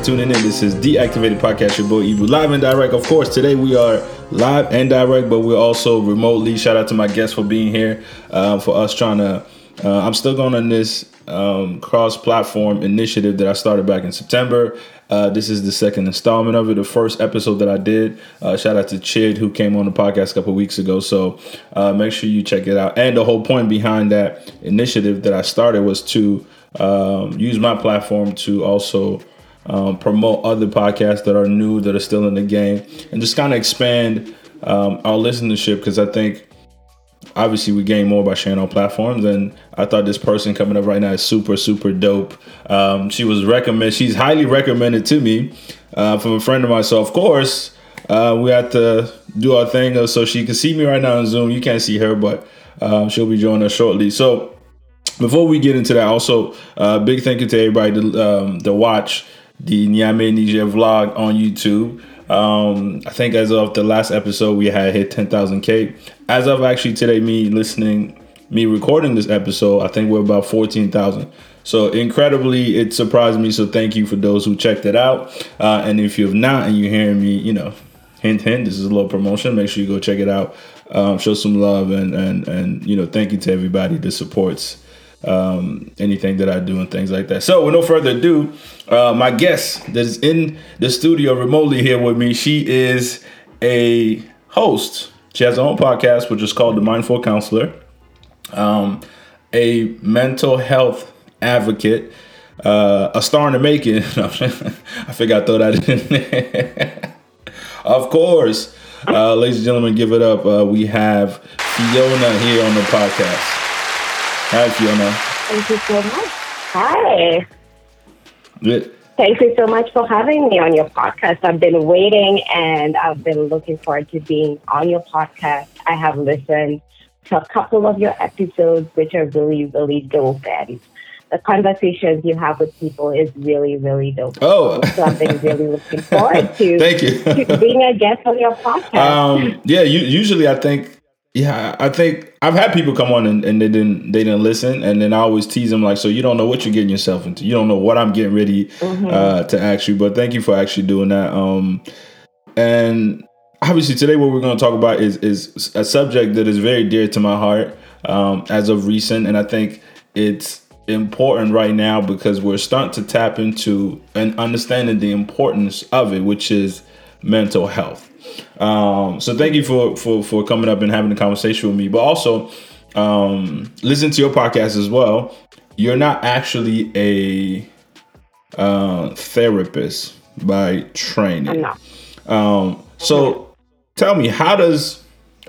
for tuning in. This is Deactivated Podcast, your boy Ibu, live and direct. Of course, today we are live and direct, but we're also remotely. Shout out to my guests for being here, uh, for us trying to. Uh, I'm still going on this um, cross-platform initiative that I started back in September. Uh, this is the second installment of it. The first episode that I did. Uh, shout out to Chid who came on the podcast a couple weeks ago. So uh, make sure you check it out. And the whole point behind that initiative that I started was to um, use my platform to also um, promote other podcasts that are new, that are still in the game, and just kind of expand um, our listenership because I think obviously we gain more by sharing on platforms and i thought this person coming up right now is super super dope. Um, she was recommended she's highly recommended to me uh, from a friend of mine. So of course uh, we have to do our thing so she can see me right now on zoom. You can't see her but uh, she'll be joining us shortly. So before we get into that, also uh, big thank you to everybody to, um, to watch the Niamey Niger vlog on YouTube. Um, I think as of the last episode, we had hit 10,000K. As of actually today, me listening, me recording this episode, I think we're about 14,000. So incredibly, it surprised me. So thank you for those who checked it out. Uh, and if you have not and you're hearing me, you know, hint, hint, this is a little promotion. Make sure you go check it out. Um, show some love and, and, and, you know, thank you to everybody that supports um, anything that I do and things like that. So, with no further ado, uh, my guest that is in the studio remotely here with me, she is a host. She has her own podcast, which is called The Mindful Counselor, um, a mental health advocate, uh, a star in the making. I I throw that in there. of course, uh, ladies and gentlemen, give it up. Uh, we have Fiona here on the podcast. Hi, Fiona. Thank you so much. Hi. Good. Thank you so much for having me on your podcast. I've been waiting and I've been looking forward to being on your podcast. I have listened to a couple of your episodes, which are really, really dope. And the conversations you have with people is really, really dope. Oh, so I've been really looking forward to, Thank you. to being a guest on your podcast. Um, yeah, you, usually I think yeah, I think I've had people come on and, and, they didn't they didn't listen, and then I always tease them like, so you don't know what you're getting yourself into. You don't know what I'm getting ready mm-hmm. uh, to ask you. But thank you for actually doing that. Um, and obviously today what we're going to talk about is is a subject that is very dear to my heart um, as of recent, and I think it's important right now because we're starting to tap into and understanding the importance of it, which is mental health. Um, so thank you for, for for coming up and having a conversation with me. But also, um, listen to your podcast as well. You're not actually a uh, therapist by training. Um, so tell me, how does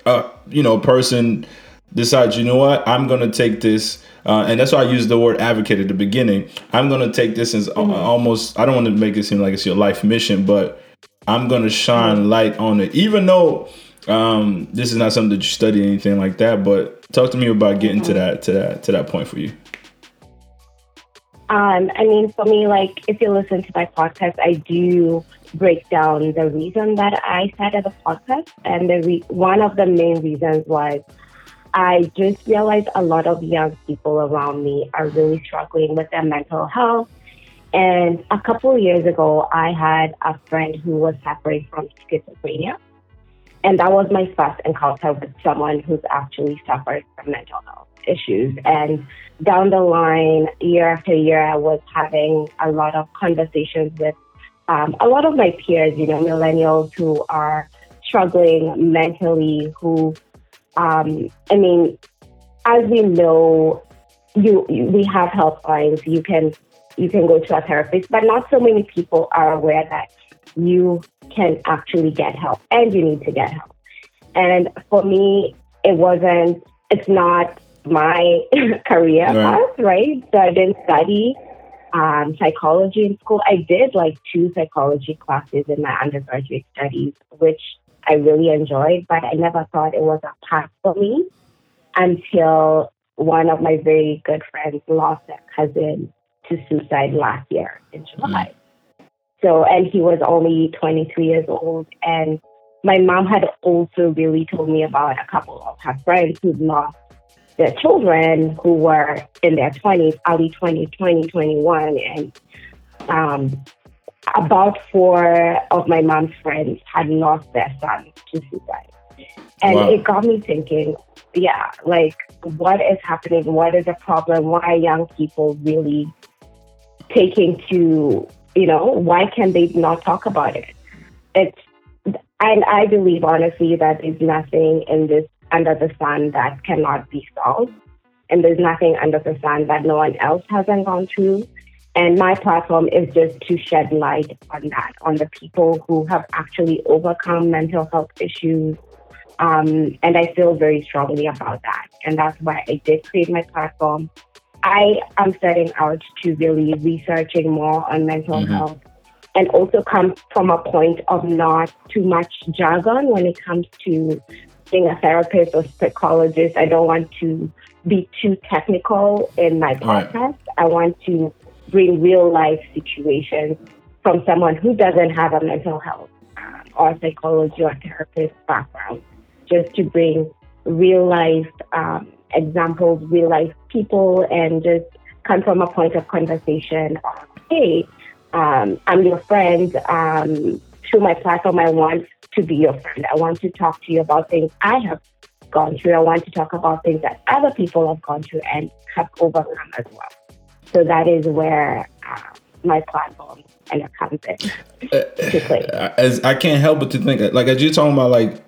a you know person decide? You know what? I'm going to take this. Uh, and that's why I use the word advocate at the beginning. I'm going to take this as mm-hmm. almost, I don't want to make it seem like it's your life mission, but I'm gonna shine light on it, even though um, this is not something that you study anything like that. But talk to me about getting to that to that to that point for you. Um, I mean, for me, like if you listen to my podcast, I do break down the reason that I started the podcast, and the re- one of the main reasons was I just realized a lot of young people around me are really struggling with their mental health and a couple of years ago, I had a friend who was suffering from schizophrenia. And that was my first encounter with someone who's actually suffered from mental health issues. And down the line, year after year, I was having a lot of conversations with um, a lot of my peers, you know, millennials who are struggling mentally, who, um, I mean, as we know, you, you we have helplines. You can you can go to a therapist, but not so many people are aware that you can actually get help and you need to get help. And for me, it wasn't, it's not my career right. path, right? So I didn't study um, psychology in school. I did like two psychology classes in my undergraduate studies, which I really enjoyed, but I never thought it was a path for me until one of my very good friends lost a cousin to suicide last year in July. Mm. So, and he was only 23 years old. And my mom had also really told me about a couple of her friends who lost their children who were in their 20s, early 20s, 20, 21. And um, about four of my mom's friends had lost their sons to suicide. And wow. it got me thinking, yeah, like what is happening? What is the problem? Why are young people really taking to, you know, why can they not talk about it? It's, and I believe honestly that there's nothing in this under the sun that cannot be solved. And there's nothing under the sun that no one else hasn't gone through. And my platform is just to shed light on that, on the people who have actually overcome mental health issues. Um, and I feel very strongly about that. And that's why I did create my platform. I am setting out to really researching more on mental mm-hmm. health and also come from a point of not too much jargon when it comes to being a therapist or psychologist. I don't want to be too technical in my podcast. Right. I want to bring real life situations from someone who doesn't have a mental health uh, or psychology or therapist background, just to bring real life um, examples, real life people, and just come from a point of conversation of, hey, um, I'm your friend. Um, through my platform, I want to be your friend. I want to talk to you about things I have gone through. I want to talk about things that other people have gone through and have overcome as well. So that is where uh, my platform and it comes in to play. Uh, as I can't help but to think, like as you're talking about, like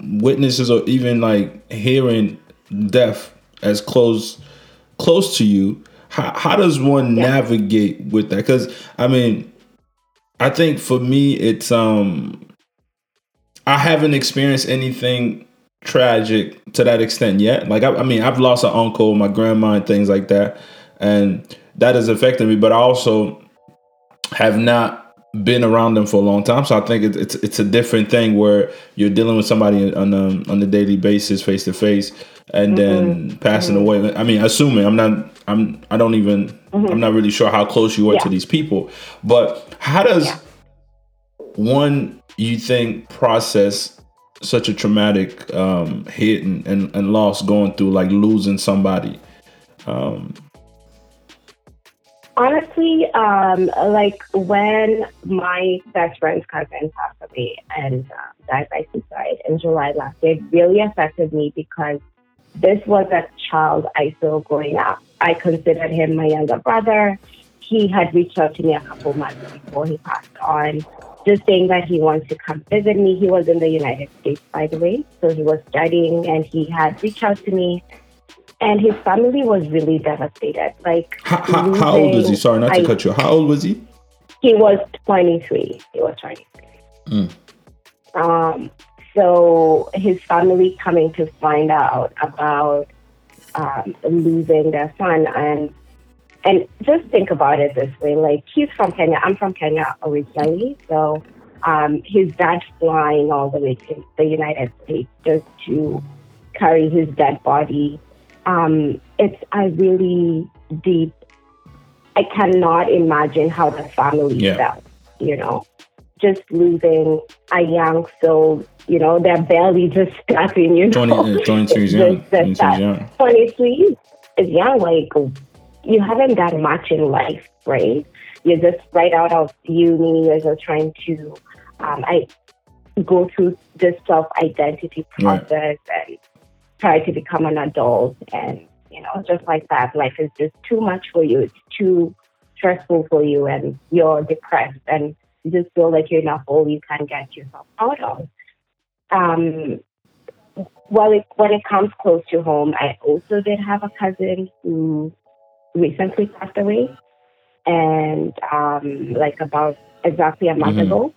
witnesses or even like hearing death as close close to you. How, how does one yeah. navigate with that? Because I mean, I think for me, it's um, I haven't experienced anything tragic to that extent yet. Like I, I mean, I've lost an uncle, my grandma, and things like that and that has affected me. But I also have not been around them for a long time, so I think it's it's, it's a different thing where you're dealing with somebody on a on a daily basis, face to face, and mm-hmm. then passing mm-hmm. away. I mean, assuming I'm not, I'm I don't even, mm-hmm. I'm not really sure how close you are yeah. to these people, but how does yeah. one you think process such a traumatic um, hit and, and, and loss going through like losing somebody um, Honestly, um, like when my best friend's cousin passed away and uh, died by suicide in July last year, it really affected me because this was a child I saw growing up. I considered him my younger brother. He had reached out to me a couple months before he passed on, just saying that he wants to come visit me. He was in the United States, by the way, so he was studying and he had reached out to me and his family was really devastated. Like, how, how, how old was he? Sorry, not to I, cut you. How old was he? He was 23. He was 23. Mm. Um, so his family coming to find out about um, losing their son and and just think about it this way like he's from Kenya I'm from Kenya originally so um, his dad flying all the way to the United States just to carry his dead body um, it's a really deep. I cannot imagine how the family yeah. felt. You know, just losing a young soul. You know, their belly just starting. You know, 20, uh, 22 is young. 23 is young. Like you haven't done much in life, right? You're just right out of uni. You're just trying to. Um, I go through this self identity process right. and try to become an adult and you know just like that. Life is just too much for you. It's too stressful for you and you're depressed and you just feel like you're not a hole you can't get yourself out of. Um well it, when it comes close to home i also did have a cousin who recently passed away and um like about exactly a month mm-hmm. ago.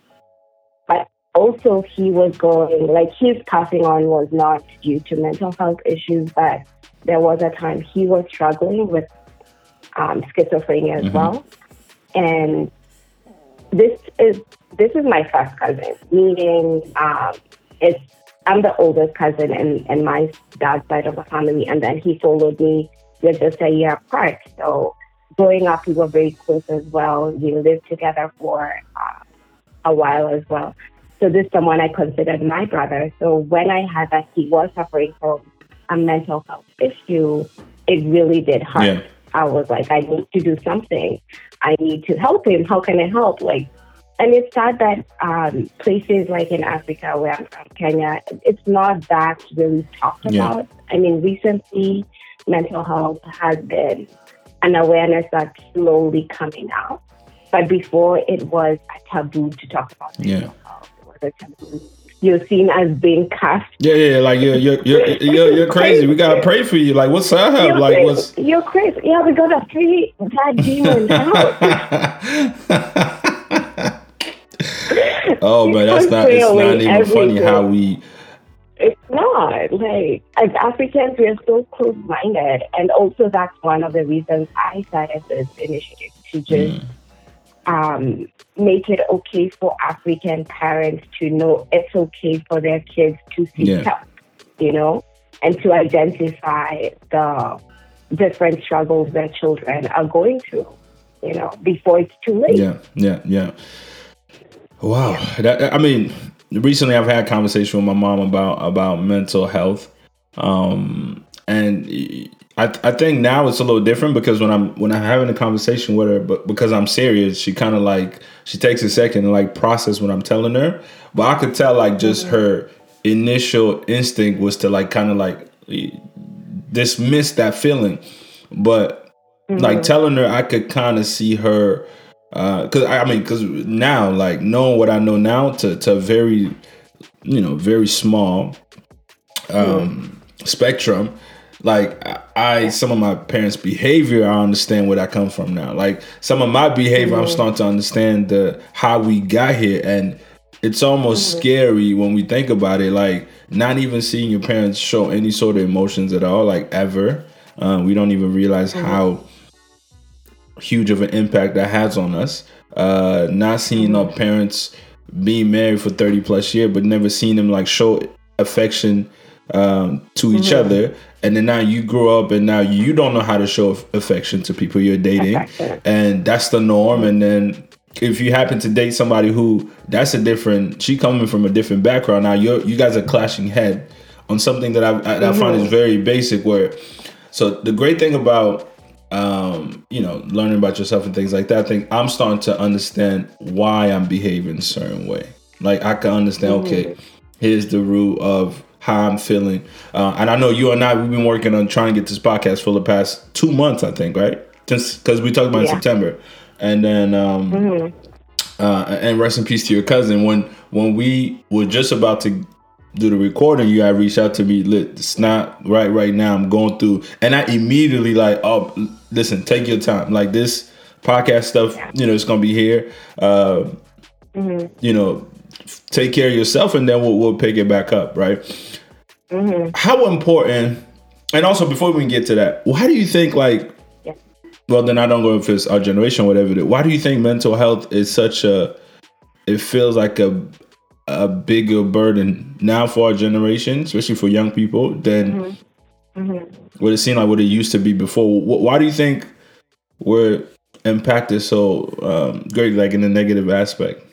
But also he was going like his passing on was not due to mental health issues, but there was a time he was struggling with um, schizophrenia as mm-hmm. well, and this is this is my first cousin, meaning um, it's I'm the oldest cousin in, in my dad's side of the family, and then he followed me. We're just a year apart, so growing up we were very close as well. We lived together for uh, a while as well. So this is someone I considered my brother. So when I had that he was suffering from a mental health issue, it really did hurt. Yeah. I was like, I need to do something. I need to help him. How can I help? Like, and it's sad that um, places like in Africa, where I'm from, Kenya, it's not that really talked Yeah. about. I mean, recently, mental health has been an awareness that's slowly coming out. But before, it was a taboo to talk about Yeah. mental health. It was a taboo. You're seen as being cast. Yeah, yeah, like you're you're you're you're, you're crazy. We gotta pray for you. Like, what's up? You're Like, crazy. what's You're crazy. Yeah, we got a free that demon out. oh man, that's not. It's not even funny how we. It's not like as Africans, we are so close-minded, and also that's one of the reasons I started this initiative to just Mm. Um, make it okay for African parents to know it's okay for their kids to seek Yeah. help, you know, and to identify the different struggles their children are going through, you know, before it's too late. Yeah, yeah, yeah. Wow. That, I mean, recently I've had a conversation with my mom about about mental health, um, and I I think now it's a little different because when I'm when I'm having a conversation with her, but because I'm serious, she kind of like she takes a second to like process what I'm telling her. But I could tell like just mm-hmm. her initial instinct was to like kind of like dismiss that feeling, but like mm-hmm. telling her I could kind of see her uh, because I I mean because now like knowing what I know now to to very you know very small mm-hmm. um spectrum like I, some of my parents behavior I understand where that come from now. Like some of my behavior I'm starting to understand the how we got here. And it's almost scary when we think about it. Like not even seeing your parents show any sort of emotions at all like ever. Um, we don't even realize how huge of an impact that has on us. Uh, not seeing our parents being married for 30 plus years, but never seeing them like show affection um, to each other. And then now you grow up and now you don't know how to show affection to people you're dating. And that's the norm. And then if you happen to date somebody who that's a different, she coming from a different background. Now you you guys are clashing head on something that I, I, I find is very basic where, so the great thing about um, you know, learning about yourself and things like that, I think I'm starting to understand why I'm behaving a certain way. Like I can understand, okay, here's the root of how I'm feeling. Uh, and I know you and I, we've been working on trying to get this podcast for the past two months, I think, right? Because we talked about Yeah. September. And then, um, uh, and rest in peace to your cousin. When when we were just about to do the recording, you had reached out to me. It's not right right now. I'm going through, and I immediately like, oh, listen, take your time. Like this podcast stuff, you know, it's gonna be here. Uh, You know, take care of yourself, and then we'll, we'll pick it back up, right? Mm-hmm. How important? And also, before we get to that, why do you think like? Yeah. Well, then I don't know if it's our generation, whatever. It is. Why do you think mental health is such a? It feels like a a bigger burden now for our generation, especially for young people, than mm-hmm. Mm-hmm. what it seemed like what it used to be before. Why do you think we're impacted so um, great, like in a negative aspect?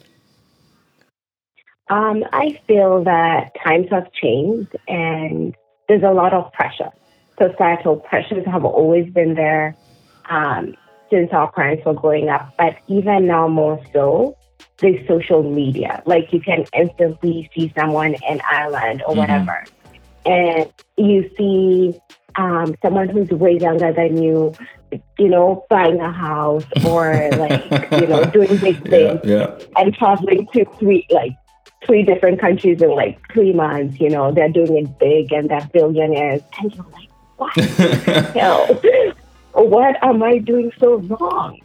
Um, I feel that times have changed and there's a lot of pressure. Societal pressures have always been there um, since our parents were growing up, but even now more so, there's social media. Like you can instantly see someone in Ireland or whatever, and you see um, someone who's way younger than you, you know, buying a house or like, you know, doing big Yeah, things yeah, and traveling to three like three different countries in like three months. You know, they're doing it big and they're billionaires, and you're like, what the hell? What am I doing so wrong?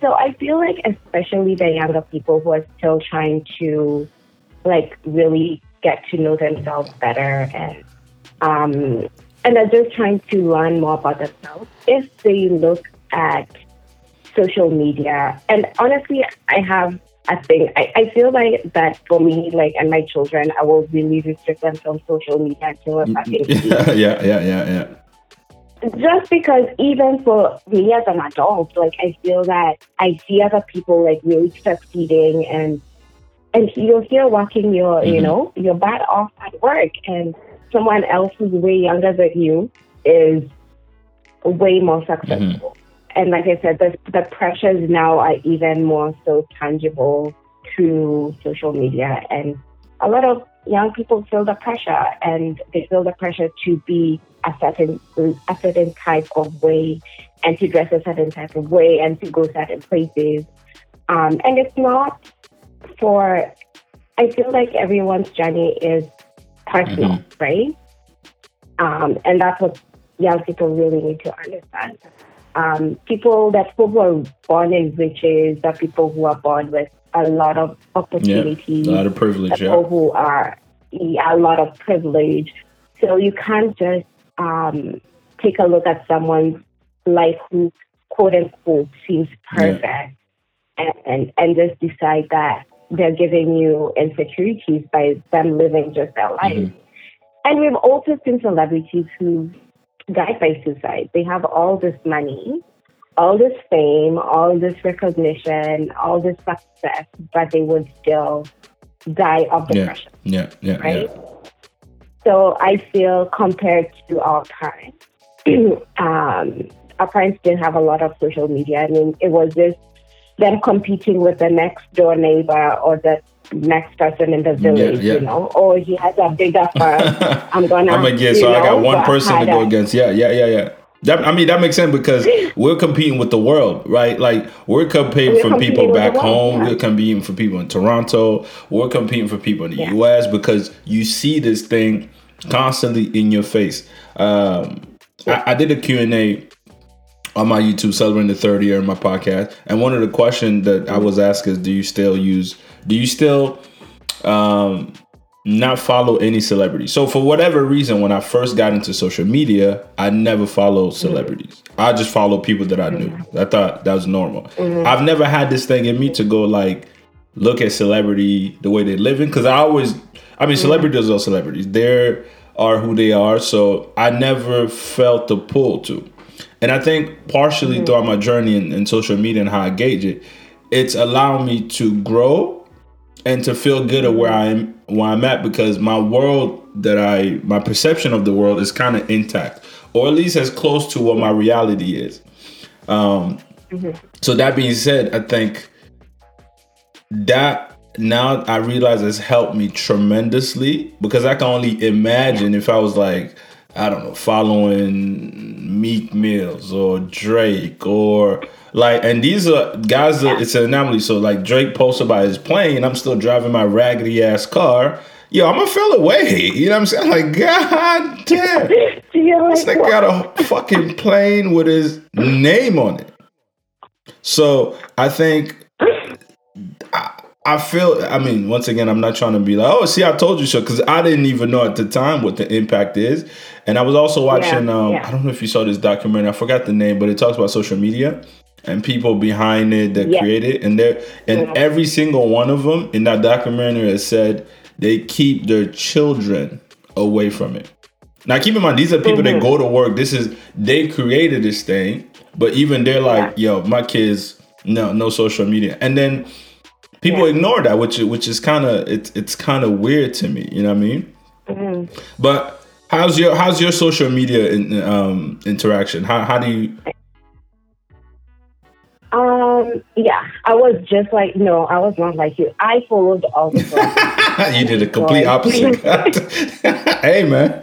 So I feel like, especially the younger people who are still trying to like really get to know themselves better and um, and are just trying to learn more about themselves. If they look at social media, and honestly, I have a think I, I feel like that for me, like, and my children, I will really restrict them from social media until we're fucking yeah, yeah, yeah, yeah, yeah. just because even for me as an adult, like I feel that I see other people like really succeeding and and you're here working your you Mhm. know your butt off at work and someone else who's way younger than you is way more successful. And like I said, the, the pressures now are even more so tangible through social media. And a lot of young people feel the pressure and they feel the pressure to be a certain a certain type of way and to dress a certain type of way and to go certain places. Um, and it's not for I feel like everyone's journey is personal, Mm-hmm. right? Um, and that's what young people really need to understand. Um, people that people who are born in riches, that people who are born with a lot of Yeah, opportunities, a lot of privilege. people Yeah, who are yeah, a lot of privilege. So you can't just um, take a look at someone's life who quote unquote seems perfect and, and and just decide that they're giving you insecurities by them living just their life. Mhm. And we've also seen celebrities who died by suicide. They have all this money, all this fame, all this recognition, all this success, but they would still die of yeah, depression, yeah, yeah, right? yeah. So I feel compared to our parents, um, our parents didn't have a lot of social media. I mean, it was just them competing with the next door neighbor or the next person in the village, yeah. you know, or he has a bigger firm. I'm gonna. I'm like, yeah, so I got one person to go against. Yeah, yeah, yeah, yeah. That, I mean, that makes sense because we're competing with the world, right? Like we're competing We're for competing people back world, home. yeah. We're competing for people in Toronto. We're competing for people in the Yeah. U.S. because you see this thing constantly in your face. Um, I, I did a Q and A on my YouTube celebrating the third year of my podcast, and one of the questions that I was asked is, "Do you still use? Do you still?" um, not follow any celebrity. So for whatever reason, when I first got into social media, I never followed mm-hmm. celebrities. I just followed people that I knew. Mm-hmm. I thought that was normal. Mm-hmm. I've never had this thing in me to go like look at celebrity the way they're living because I always, I mean, celebrities are celebrities. They're are who they are. So I never felt the pull to. And I think partially throughout my journey in, in social media and how I gauge it, it's allowed me to grow and to feel good at where I'm where I'm at because my world that I my perception of the world is kind of intact or at least as close to what my reality is. Um, So that being said, I think that now I realize has helped me tremendously because I can only imagine if I was like I don't know following Meek Mills or Drake or like and these are guys that it's an anomaly. So like Drake posted by his plane I'm still driving my raggedy ass car. Yo I'm gonna feel away. You know what I'm saying? Like god damn. This nigga got a fucking plane with his name on it. So I think I, feel. I mean, once again, I'm not trying to be like, oh, see, I told you so, because I didn't even know at the time what the impact is. And I was also watching. Yeah, um, yeah. I don't know if you saw this documentary. I forgot the name, but it talks about social media and people behind it that Yeah. create it. And there, and Yeah. every single one of them in that documentary has said they keep their children away from it. Now, keep in mind, these are people that Mhm. go to work. This is they created this thing, but even they're like, "Yo, my kids, no, no social media." And then people Yeah. ignore that, which which is kind of it's it's kind of weird to me. You know what I mean? Mhm. But how's your how's your social media in, um, interaction? How how do you? Um, yeah, I was just like, no, I was not like you. I followed all the you did a complete opposite. hey man.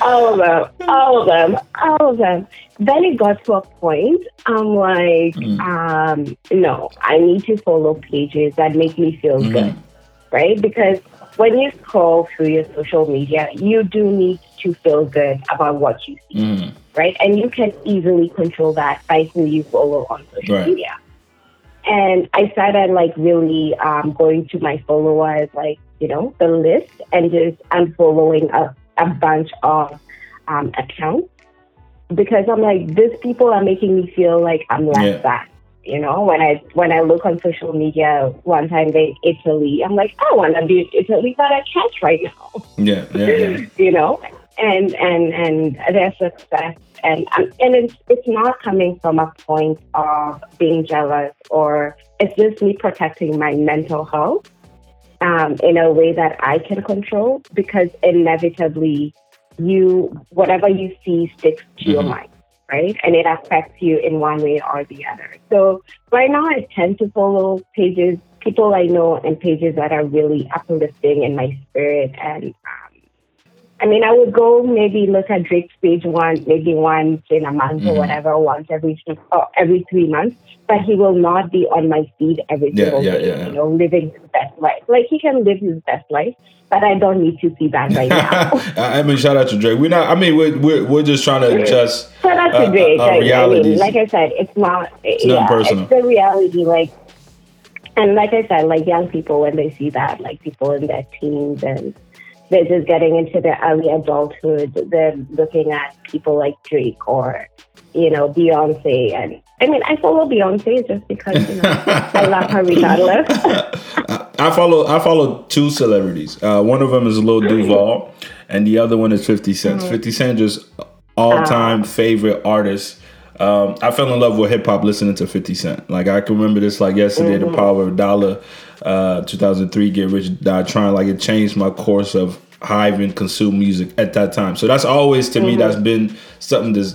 all of them, all of them, all of them. Then it got to a point, I'm like, Mm. um, no, I need to follow pages that make me feel Mhm. good, right? Because when you scroll through your social media, you do need to feel good about what you see, Mhm. right? And you can easily control that by who you follow on social Right. media. And I started like really um, going to my followers, like, you know, the list and just unfollowing a, a bunch of um, accounts because I'm like, these people are making me feel like I'm less Yeah. than. You know, when I when I look on social media, one time they Italy, I'm like, I want to be in Italy, but I can't right now Yeah, yeah, yeah. you know, and and and their success, and um, and it's it's not coming from a point of being jealous, or it's just me protecting my mental health um, in a way that I can control, because inevitably you whatever you see sticks to your Mhm. mind, right? And it affects you in one way or the other. So right now, I tend to follow pages, people I know, and pages that are really uplifting in my spirit. And um, I mean, I would go maybe look at Drake's page once, maybe once in a month or Mhm. whatever, once every or every three months. But he will not be on my feed every Yeah, single yeah, day, yeah, yeah. you know, living his best life. Like he can live his best life, but I don't need to see that right now. I mean, shout out to Drake. We're not. I mean, we're we're, we're just trying to adjust. Shout out uh, to Drake. uh, like, I mean, like I said, it's not. nothing yeah, personal. It's the reality. Like, and like I said, like young people when they see that, like people in their teens and they're just getting into their early adulthood, they're looking at people like Drake or you know Beyonce, and I mean, I follow Beyonce just because you know I love her regardless. I follow I follow two celebrities. Uh, one of them is Lil Duval, and the other one is Fifty Cent. Mm-hmm. Fifty Cent just all time Ah. favorite artist. Um, I fell in love with hip hop listening to Fifty Cent. Like I can remember this like yesterday. Mm-hmm. The Power of Dollar, uh, two thousand three. Get Rich Die Trying. Like it changed my course of how I even consume music at that time. So that's always to Mm-hmm. me that's been something that's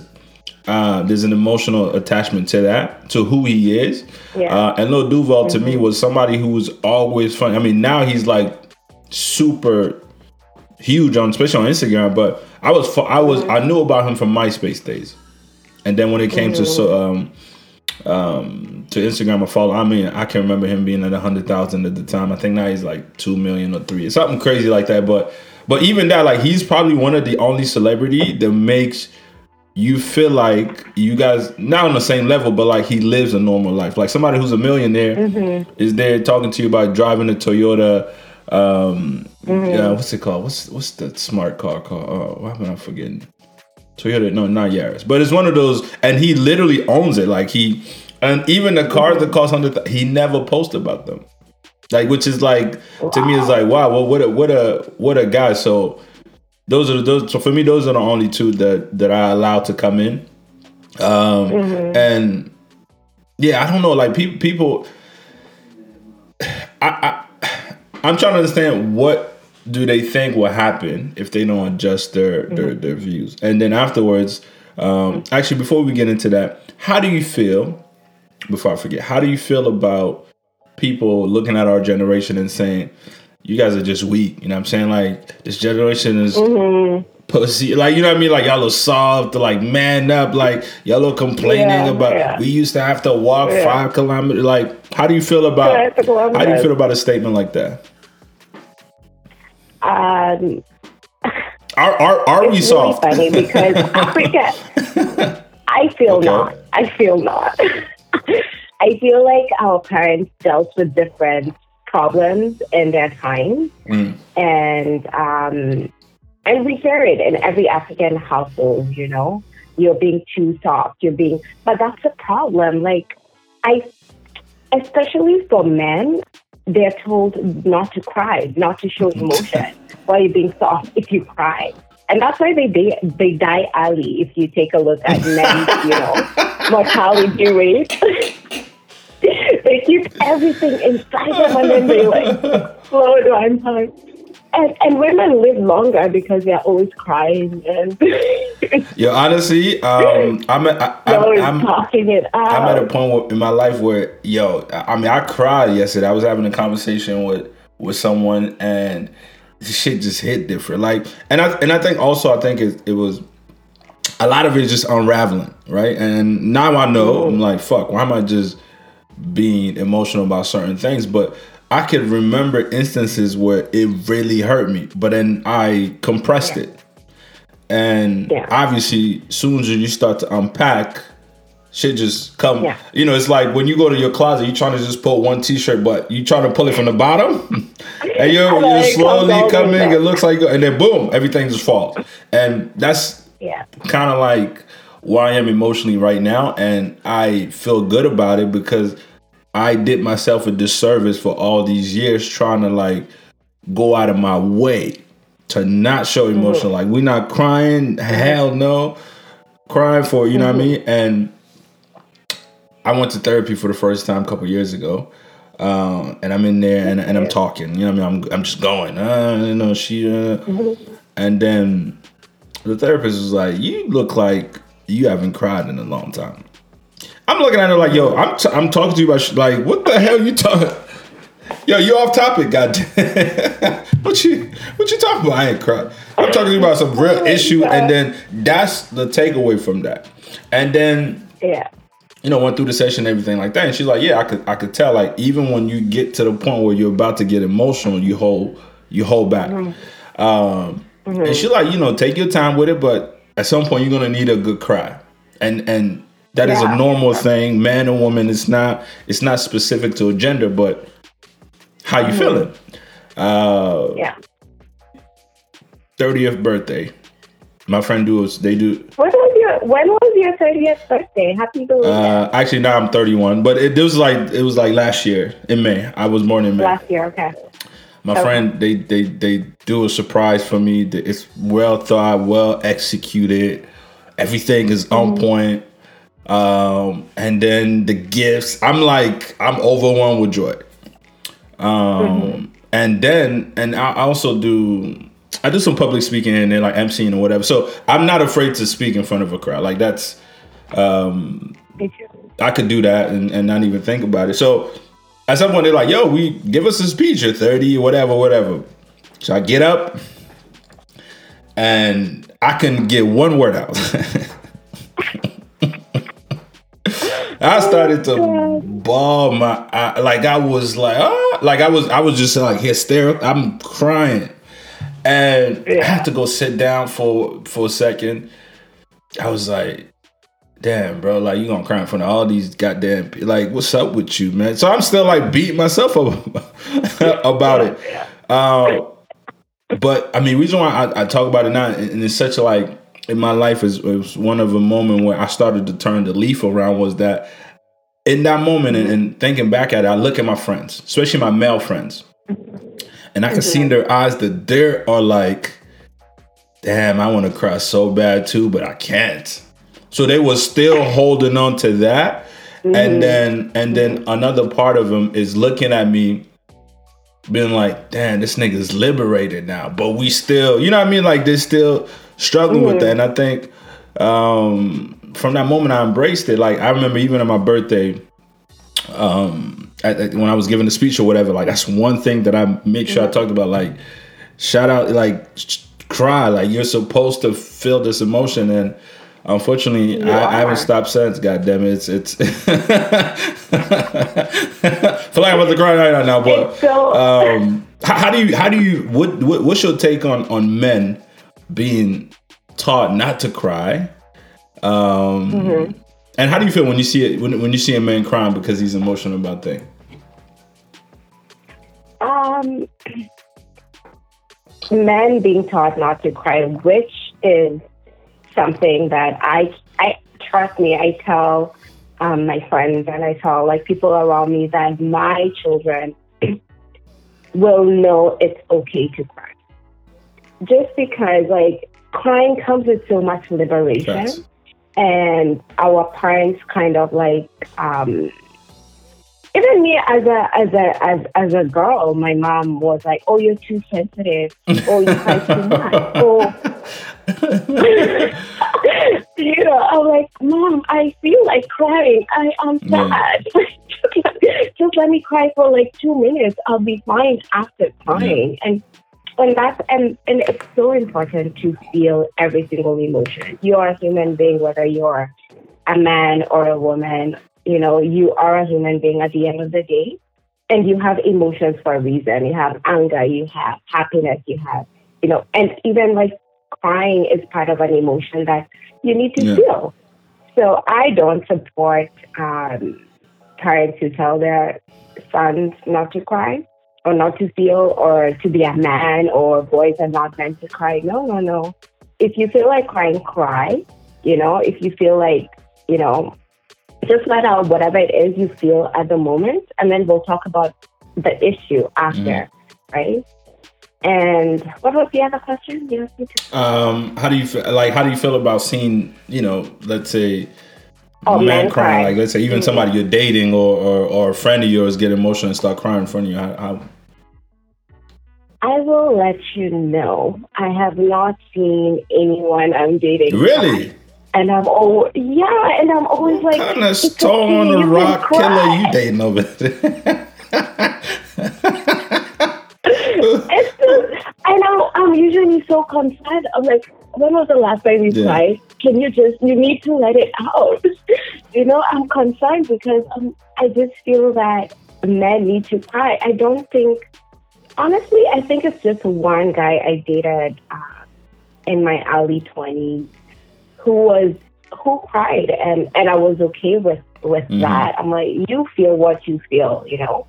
uh, there's an emotional attachment to that, to who he is. Yeah. Uh, and Lil Duval to me was somebody who was always fun. I mean, now he's like super huge on, especially on Instagram. But I was, I was, I knew about him from MySpace days, and then when it came to so, um, um, to Instagram, I follow. I mean, I can remember him being at a hundred thousand at the time. I think now he's like two million or three, something crazy like that. But, but even that, like, he's probably one of the only celebrity that makes you feel like you guys not on the same level, but like he lives a normal life. Like somebody who's a millionaire is there talking to you about driving a Toyota. Um, yeah, what's it called? What's what's the smart car called? Oh, why am I forgetting? Toyota, no, not Yaris, but it's one of those, and he literally owns it. Like he, and even the cars that cost hundred, he never posts about them. Like, which is like to me, is like wow, well, what a what a what a guy. So those are those. So for me, those are the only two that that I allow to come in. Um, and yeah, I don't know. Like people, people, I, I, I'm trying to understand what do they think will happen if they don't adjust their their, their views, and then afterwards. Um, actually, before we get into that, how do you feel? Before I forget, how do you feel about people looking at our generation and saying, "You guys are just weak"? You know what I'm saying? Like this generation is pussy. Like you know what I mean? Like y'all are soft, like man up. Like y'all are complaining Yeah, about yeah. we used to have to walk Yeah. five kilometers. Like how do you feel about how do you feel about a statement like that? Um, Are are, are we it's really soft? funny because Africa. I feel Okay. not. I feel not. I feel like our parents dealt with different problems in their time, Mm. and um, and we hear it in every African household. You know, you're being too soft. You're being, but that's a problem. Like I, especially for men, they're told not to cry, not to show emotion. Why are you being soft if you cry? And that's why they they, they die early. If you take a look at men's, you know, mortality rate, they keep everything inside them and then they like slow down time. And and women live longer because they're always crying and Yeah, honestly, um, I'm at, I, always I'm, I'm, talking it out. I'm at a point where, in my life where, yo, I I mean, I cried yesterday. I was having a conversation with with someone, and the shit just hit different. Like, and I and I think also I think it, it was a lot of it is just unraveling, right? And now I know I'm like, fuck, why am I just being emotional about certain things? But I could remember instances where it really hurt me, but then I compressed Yeah. it. And Yeah. obviously, soon as you start to unpack, shit just come. Yeah. You know, it's like when you go to your closet, you're trying to just pull one T-shirt, but you trying to pull it from the bottom, and you're, you're slowly coming. It looks like, and then boom, everything just falls. And that's yeah. kind of like where I am emotionally right now, and I feel good about it because I did myself a disservice for all these years trying to like go out of my way to not show emotion. Like we're not crying, hell no, crying for you know what I mean. And I went to therapy for the first time a couple years ago. Um, and I'm in there and, and I'm talking, you know what I mean? I'm, I'm just going, uh, you know, she, uh, and then the therapist was like, "You look like you haven't cried in a long time." I'm looking at her like, "Yo, I'm t- I'm talking to you about sh- like what the hell you talking." Yo, you off topic, goddamn. what you what you talking about? I ain't crying. I'm talking to you about some real issue, and then that's the takeaway from that. And then Yeah. you know, went through the session and everything like that. And she's like, Yeah, I could I could tell like even when you get to the point where you're about to get emotional, you hold you hold back. Um and she's like, you know, take your time with it, but at some point you're gonna need a good cry. And and that is Yeah. a normal thing, man and woman. It's not it's not specific to a gender, but how you feeling? Uh Yeah. 30th birthday. My friend do they do When was your When was your thirtieth birthday? Happy belated. Uh, actually, now I'm 31, but it, it was like it was like last year in May. I was born in May. Last year. Okay. My okay. friend, they they they do a surprise for me. It's well thought, well executed. Everything is on point. Um, and then the gifts. I'm like I'm overwhelmed with joy. Um, and then and I also do. I do some public speaking and then like emceeing or whatever. So I'm not afraid to speak in front of a crowd. Like that's um I could do that and, and not even think about it. So at some point they're like, yo, we give us a speech at 30, whatever, whatever. So I get up and I can get one word out. I started to bawl my eye, like I was like, ah, like I was I was just like hysterical. I'm crying. And I had to go sit down for for a second. I was like, damn, bro, like you gonna cry in front of all these goddamn pe- like, what's up with you, man? So I'm still like beating myself up about it. Um, but I mean, reason why I, I talk about it now, and it's such a like in my life is it was one of a moment where I started to turn the leaf around was that in that moment and, and thinking back at it, I look at my friends, especially my male friends, and I can see in their eyes that they are like, damn, I want to cry so bad too, but I can't. So they was still holding on to that. And mm-hmm. then and then another part of them is looking at me being like, damn, this nigga's liberated now. But we still, you know what I mean? Like they're still struggling with that. And I think um from that moment I embraced it. Like I remember even on my birthday, um at, at- when I was giving a speech or whatever, like that's one thing that I make sure I talked about. Like shout out, like sh- cry. Like you're supposed to feel this emotion and Unfortunately, I, I haven't stopped since. God damn it! It's it's. feel like I'm about to cry right now, but um, how, how do you how do you what, what what's your take on on men being taught not to cry? Um, Mm-hmm. and how do you feel when you see it when when you see a man crying because he's emotional about things? Um, men being taught not to cry, which is something that I, I trust me, I tell um, my friends and I tell like people around me that my children will know it's okay to cry. Just because like crying comes with so much liberation and our parents kind of like um even me as a as a as as a girl, my mom was like, "Oh, you're too sensitive. Oh, you cry too much. Oh, you know." I'm like, "Mom, I feel like crying. I am sad. just, just let me cry for like two minutes. I'll be fine after crying." And and that's and and it's so important to feel every single emotion. You're a human being, whether you're a man or a woman. You know, you are a human being at the end of the day, and you have emotions for a reason. You have anger, you have happiness, you have you know, and even like crying is part of an emotion that you need to Yeah. feel. So I don't support um, parents who tell their sons not to cry or not to feel or to be a man or boys are not meant to cry. No, no, no. If you feel like crying, cry. You know, if you feel like, you know, just let out whatever it is you feel at the moment, and then we'll talk about the issue after, right? And what was the other question? You to- Um, how do you feel? Like, how do you feel about seeing, you know, let's say, Oh, man men crying? cry. Like, let's say even somebody you're dating or, or or a friend of yours get emotional and start crying in front of you. How, how I will let you know. I have not seen anyone I'm dating. Really? And I'm always yeah, and I'm always like kind of stone okay, rock killer you dating over there. it's just, and I'm, I'm usually so concerned. I'm like, when was the last time you yeah. cried? Can you just, you need to let it out. you know, I'm concerned because um, I just feel that men need to cry. I don't think, honestly, I think it's just one guy I dated uh, in my early 20s who was, who cried and, and I was okay with, with mm-hmm. that. I'm like, you feel what you feel, you know?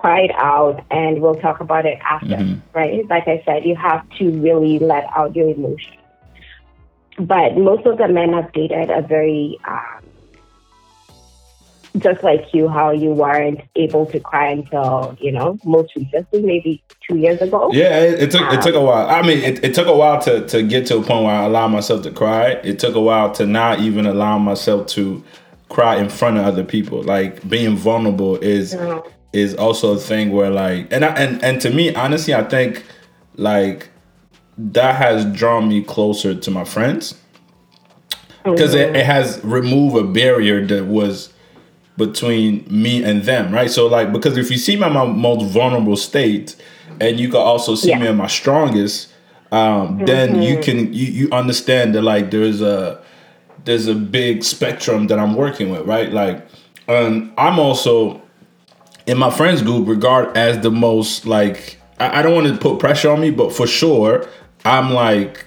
cry it out and we'll talk about it after, mm-hmm. right? Like I said, you have to really let out your emotions. But most of the men I've dated are very, um, just like you, how you weren't able to cry until, you know, most recently, maybe two years ago. Yeah, it, it took um, it took a while. I mean, it, it took a while to, to get to a point where I allowed myself to cry. It took a while to not even allow myself to cry in front of other people. Like being vulnerable is mm-hmm is also a thing where like and I, and and to me honestly I think like that has drawn me closer to my friends because mm-hmm. it, it has removed a barrier that was between me and them right so like because if you see me in my most vulnerable state and you can also see yeah. me in my strongest um, mm-hmm. then you can you, you understand that like there's a there's a big spectrum that I'm working with right like um, I'm also in my friends group regard as the most like I, I don't want to put pressure on me, but for sure I'm like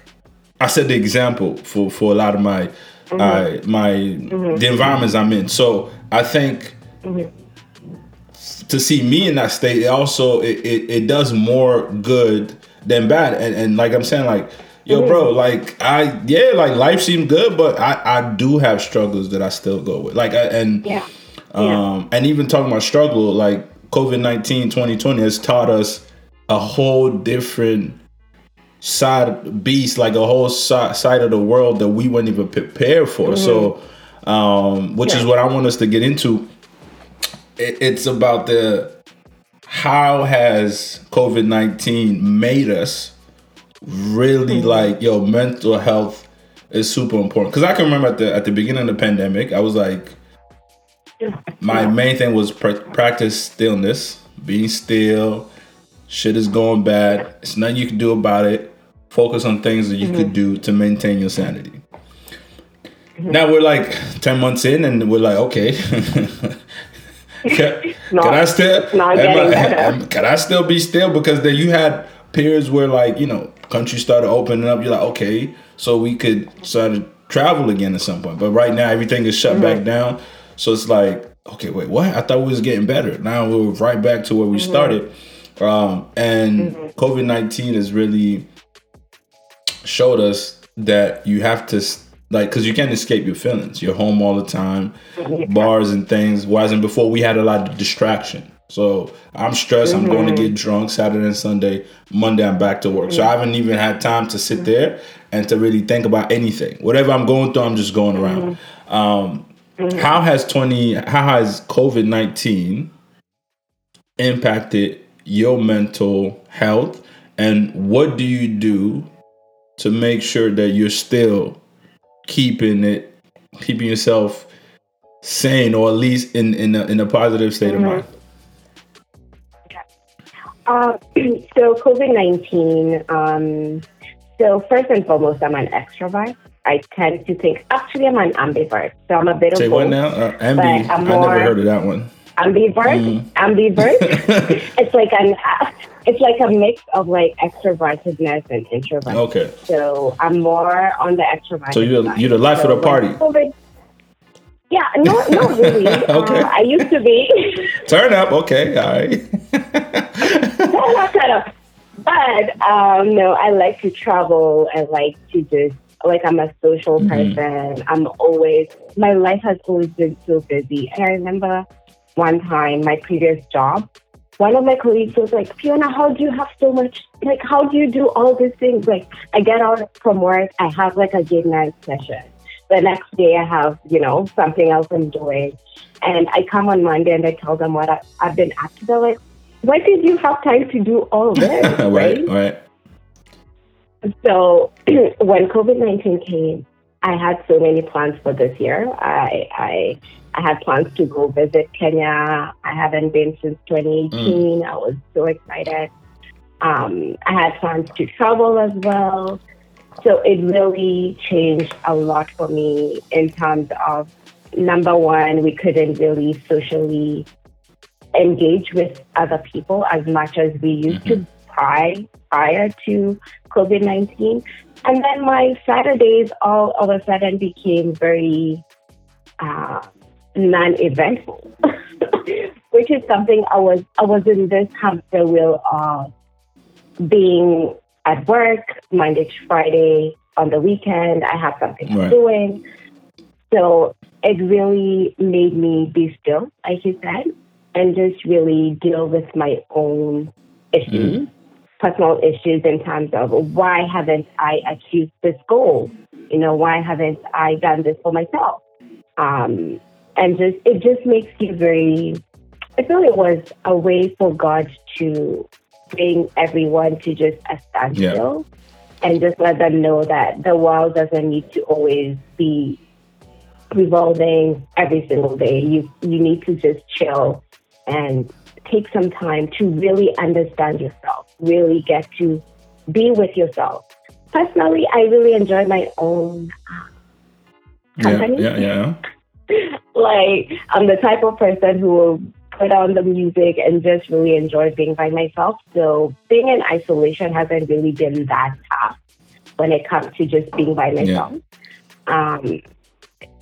I set the example for for a lot of my mm-hmm. uh, my mm-hmm. the environments I'm in. So I think mm-hmm. to see me in that state, it also it, it, it, does more good than bad. And, and like I'm saying, like yo, mm-hmm. bro, like I yeah, like life seems good, but I I do have struggles that I still go with. Like I, and yeah. Um, and even talking about struggle, like COVID 19 2020 has taught us a whole different side beast, like a whole side of the world that we weren't even prepared for. Mm-hmm. So, um, which yeah. is what I want us to get into. It, it's about the how has COVID 19 made us really mm-hmm. like, yo, mental health is super important. Cause I can remember at the, at the beginning of the pandemic, I was like, my main thing was pr- practice stillness, being still. Shit is going bad. It's nothing you can do about it. Focus on things that you mm-hmm. could do to maintain your sanity. Now we're like 10 months in and we're like, okay. can, not, can, I still am I, am, can I still be still? Because then you had periods where like, you know, countries started opening up. You're like, okay, so we could start to travel again at some point. But right now everything is shut mm-hmm. back down. So it's like, okay, wait, what? I thought we was getting better. Now we're right back to where we mm-hmm. started. Um, and mm-hmm. COVID nineteen has really showed us that you have to like because you can't escape your feelings. You're home all the time, mm-hmm. bars and things. Whereas and before we had a lot of distraction. So I'm stressed. I'm going to get drunk Saturday and Sunday. Monday I'm back to work. So I haven't even had time to sit there and to really think about anything. Whatever I'm going through, I'm just going around. Um, Mm-hmm. How has 20 how has COVID-19 impacted your mental health and what do you do to make sure that you're still keeping it keeping yourself sane or at least in in a, in a positive state mm-hmm. of mind? Uh, so COVID nineteen. Um, so first and foremost, I'm an extrovert. I tend to think. Actually, I'm an ambivert, so I'm a bit Say of both. what now? Uh, ambi. I never heard of that one. Ambivert. Mm. Ambivert. it's like an. It's like a mix of like extrovertedness and introvert. Okay. So I'm more on the extrovert. So you're you're the life so of the party. Yeah, no, not really. okay. Uh, I used to be. Turn up, okay, all right. turn up, turn up. But um, no, I like to travel. I like to just like I'm a social mm-hmm. person. I'm always my life has always been so busy. And I remember one time my previous job, one of my colleagues was like, Fiona, how do you have so much like how do you do all these things? Like I get out from work, I have like a game night session. The next day I have, you know, something else I'm doing. And I come on Monday and I tell them what I, have been up to. They're like, why did you have time to do all this? right, right. So when COVID nineteen came, I had so many plans for this year. I I I had plans to go visit Kenya. I haven't been since 2018. Mm. I was so excited. Um, I had plans to travel as well. So it really changed a lot for me in terms of number one, we couldn't really socially engage with other people as much as we used mm-hmm. to prior, prior to COVID 19. And then my Saturdays all of a sudden became very uh, non eventful, which is something I was, I was in this hamster wheel of being at work Monday to Friday. On the weekend, I have something right. doing. So it really made me be still, like you said, and just really deal with my own issues, mm. personal issues in terms of why haven't I achieved this goal? You know, why haven't I done this for myself? Um, and just it just makes you very. I feel it was a way for God to bring everyone to just a standstill yeah. and just let them know that the world doesn't need to always be revolving every single day. You you need to just chill and take some time to really understand yourself, really get to be with yourself. Personally, I really enjoy my own company. Yeah, yeah, yeah. like I'm the type of person who will put on the music and just really enjoy being by myself. So being in isolation hasn't really been that tough when it comes to just being by myself. Yeah. Um,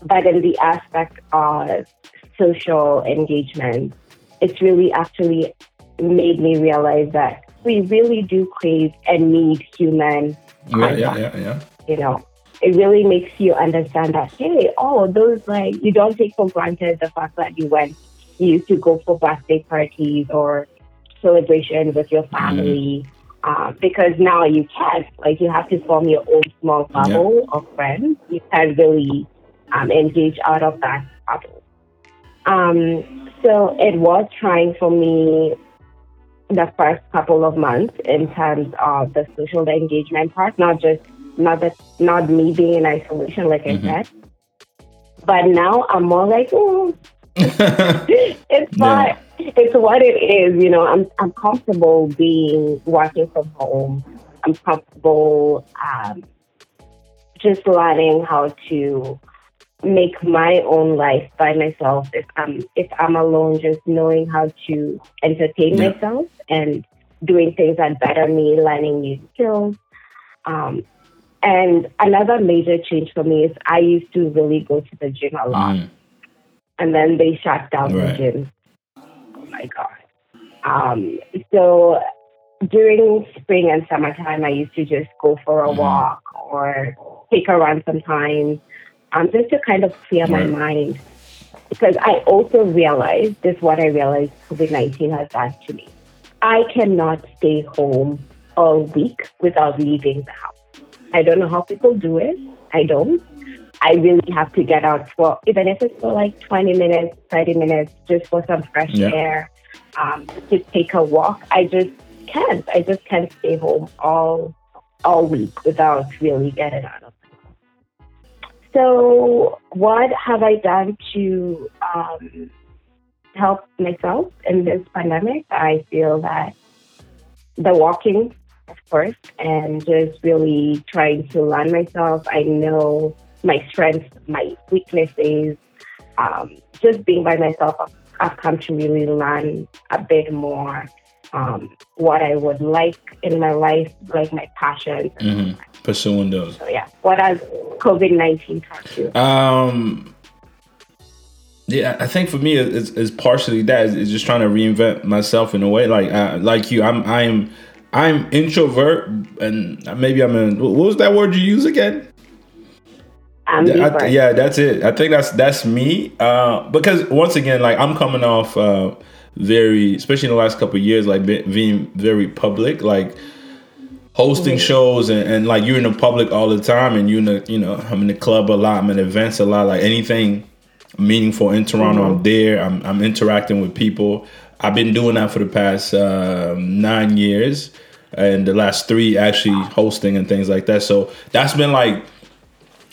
but in the aspect of social engagement, it's really actually made me realize that we really do crave and need human yeah, yeah, yeah, yeah. You know, it really makes you understand that hey, oh, those like you don't take for granted the fact that you went you used to go for birthday parties or celebrations with your family. Mm. Uh, because now you can't. Like you have to form your own small bubble yeah. of friends. You can't really um, engage out of that bubble. Um, so it was trying for me the first couple of months in terms of the social engagement part, not just not that not me being in isolation, like mm-hmm. I said. But now I'm more like, oh, it's not. Yeah. It's what it is. You know, I'm I'm comfortable being working from home. I'm comfortable um, just learning how to make my own life by myself. If I'm if I'm alone, just knowing how to entertain yeah. myself and doing things that better me, learning new skills. Um, and another major change for me is I used to really go to the gym a lot. Mm and then they shut down right. the gym. Oh my god. Um, so during spring and summertime, I used to just go for a mm-hmm. walk or take a run sometimes, um, just to kind of clear right. my mind. Because I also realized this is what I realized COVID 19 has done to me. I cannot stay home all week without leaving the house. I don't know how people do it. I don't. I really have to get out for, even if it's for like 20 minutes, 30 minutes, just for some fresh yeah. air, um, to take a walk. I just can't. I just can't stay home all all week without really getting out of it. So, what have I done to um, help myself in this pandemic? I feel that the walking, of course, and just really trying to learn myself. I know my strengths, my weaknesses. Um, just being by myself, I've come to really learn a bit more um, what I would like in my life, like my passions. Mm-hmm. Pursuing those. So yeah, what has COVID nineteen taught you? Um, yeah, I think for me it's, it's partially that is just trying to reinvent myself in a way. Like like you, I'm I'm I'm introvert, and maybe I'm in. What was that word you use again? I, yeah, that's it. I think that's that's me. Uh, because once again, like I'm coming off uh, very, especially in the last couple years, like being very public, like hosting mm-hmm. shows and, and, like you're in the public all the time, and you're in the, you know, I'm in the club a lot, I'm in events a lot, like anything meaningful in Toronto. I'm there. I'm, I'm interacting with people. I've been doing that for the past uh, nine years, and the last three actually hosting and things like that. So that's been like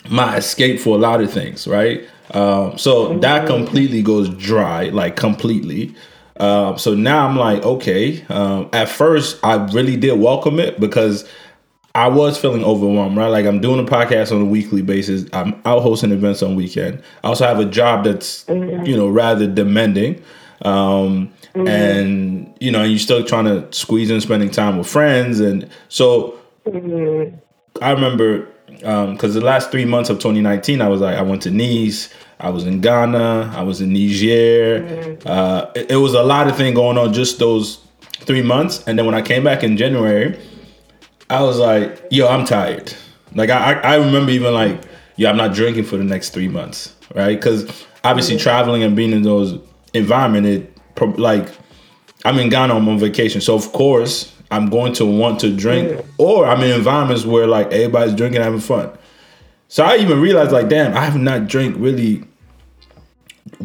my escape for a lot of things, right? Um, so that completely goes dry, like completely. Uh, so now I'm like, okay. Um, at first, I really did welcome it because I was feeling overwhelmed, right? Like I'm doing a podcast on a weekly basis. I'm out hosting events on weekend. I also have a job that's, mm-hmm. you know, rather demanding. Um, mm-hmm. and you know, you're still trying to squeeze in spending time with friends. And so mm-hmm. I remember um, because the last three months of 2019, I was like, I went to Nice, I was in Ghana, I was in Niger. Uh, it, it was a lot of thing going on just those three months. And then when I came back in January, I was like, yo, I'm tired. Like I, I remember even like, yo, I'm not drinking for the next three months, right? Because obviously traveling and being in those environment, it like I'm in Ghana, I'm on vacation, so of course I'm going to want to drink, or I'm in environments where like everybody's drinking, having fun. So I even realized like, damn, I have not drank really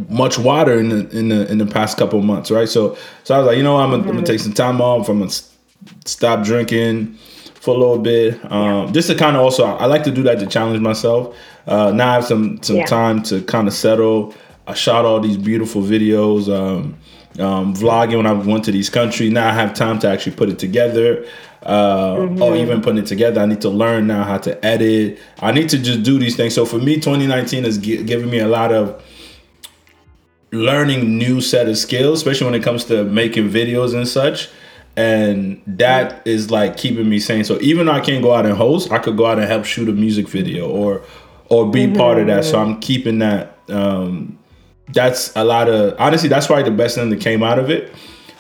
much water in the in the in the past couple of months, right? So so I was like, you know, what, I'm gonna, I'm gonna take some time off. I'm gonna stop drinking for a little bit, um, just to kind of also. I like to do that to challenge myself. Uh, now I have some some Yeah. time to kind of settle. I shot all these beautiful videos, um, um, vlogging when I went to these countries. Now I have time to actually put it together. Uh, Or even putting it together, I need to learn now how to edit. I need to just do these things. So for me, 2019 has gi- given me a lot of learning new set of skills, especially when it comes to making videos and such. And that is like keeping me sane. So even though I can't go out and host, I could go out and help shoot a music video or or be part of that. So I'm keeping that. Um, that's a lot of honestly. That's probably the best thing that came out of it.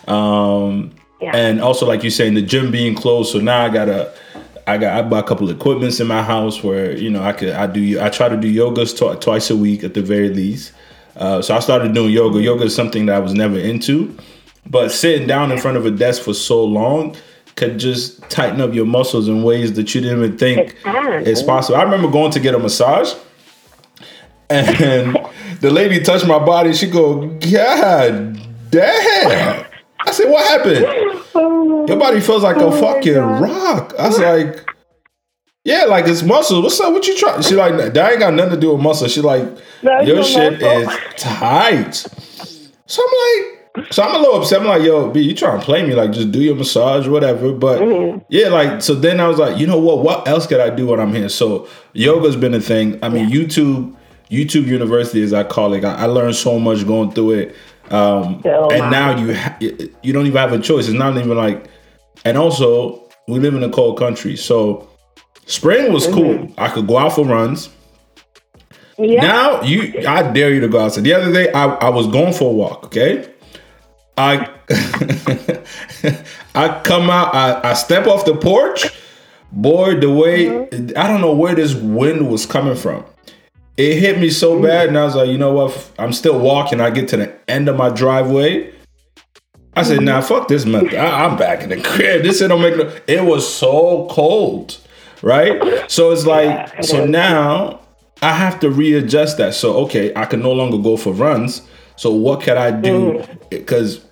Um, Yeah. and also like you're saying, the gym being closed. So now I gotta. I got I bought a couple of equipments in my house where you know I could I do I try to do yogas tw- twice a week at the very least. Uh, so I started doing yoga. Yoga is something that I was never into, but sitting down in front of a desk for so long could just tighten up your muscles in ways that you didn't even think It can. is possible. I remember going to get a massage, and the lady touched my body. She go, "God damn!" I said, "What happened? Your body feels like a Oh my fucking God. rock." I was like. Yeah, like it's muscles. What's up? What you try? She like that ain't got nothing to do with muscle. She like That's your shit muscle. is tight. So I'm like, so I'm a little upset. I'm like, yo, B, you trying to play me? Like, just do your massage, whatever. But Mm-hmm. yeah, like, so then I was like, you know what? What else could I do when I'm here? So yoga's been a thing. I mean, YouTube, YouTube University, as I call it. I, I learned so much going through it. Um, So and now you ha- you don't even have a choice. It's not even like, and also we live in a cold country, so spring was cool. I could go out for runs. Yeah. Now you, I dare you to go outside. The other day, I, I was going for a walk. Okay, I I come out, I, I step off the porch. Boy, the way mm-hmm. I don't know where this wind was coming from. It hit me so bad, and I was like, you know what? I'm still walking. I get to the end of my driveway. I said, mm-hmm. nah, fuck this month. I, I'm back in the crib. This shit don't make no. It was so cold, right? So it's like, it so is. now I have to readjust that. So okay, I can no longer go for runs. So what can I do? Mm. Because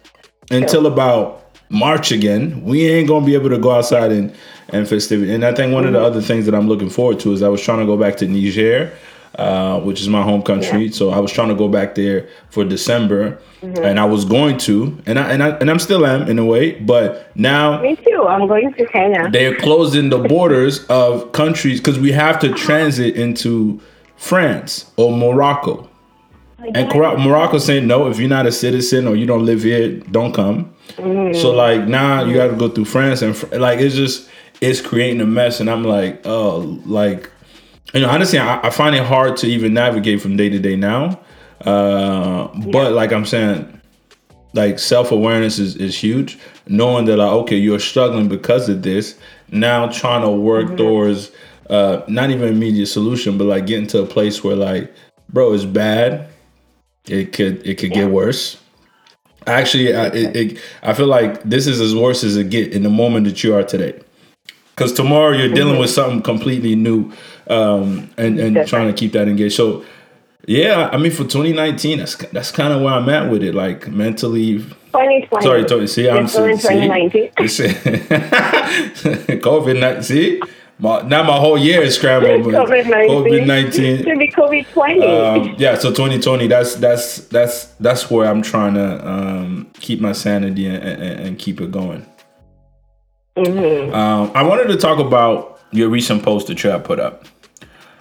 until about March again, we ain't gonna be able to go outside and and festivity. And I think one of the mm. other things that I'm looking forward to is I was trying to go back to Niger, uh, which is my home country. So I was trying to go back there for December, mm-hmm. and I was going to, and I and I and I'm still am in a way, but now Me too. I'm going to Kenya. they're closing the borders of countries because we have to transit into France or Morocco. And Cor- Morocco saying no, if you're not a citizen or you don't live here, don't come. So like now you got to go through France and fr- like it's just it's creating a mess, and I'm like, oh, like you know, honestly, I, I find it hard to even navigate from day to day now. Uh, But like I'm saying, like self awareness is, is huge. Knowing that like okay, you're struggling because of this. Now trying to work towards uh, not even immediate solution, but like getting to a place where like, bro, it's bad. It could it could get worse. Actually, I, it, it, I feel like this is as worse as it get in the moment that you are today. Because tomorrow you're dealing with something completely new, um, and and Different. trying to keep that engaged. So Yeah, I mean for 2019, that's that's kind of where I'm at with it. Like mentally. 2020. Sorry, Tony. See, I'm in 2019. COVID 19. See, my, now my whole year is scrambled. COVID 19. COVID 19. Should be COVID 20. Um, yeah, so 2020. That's that's that's that's where I'm trying to um, keep my sanity and, and, and keep it going. Mm-hmm. Um, I wanted to talk about your recent post that you put up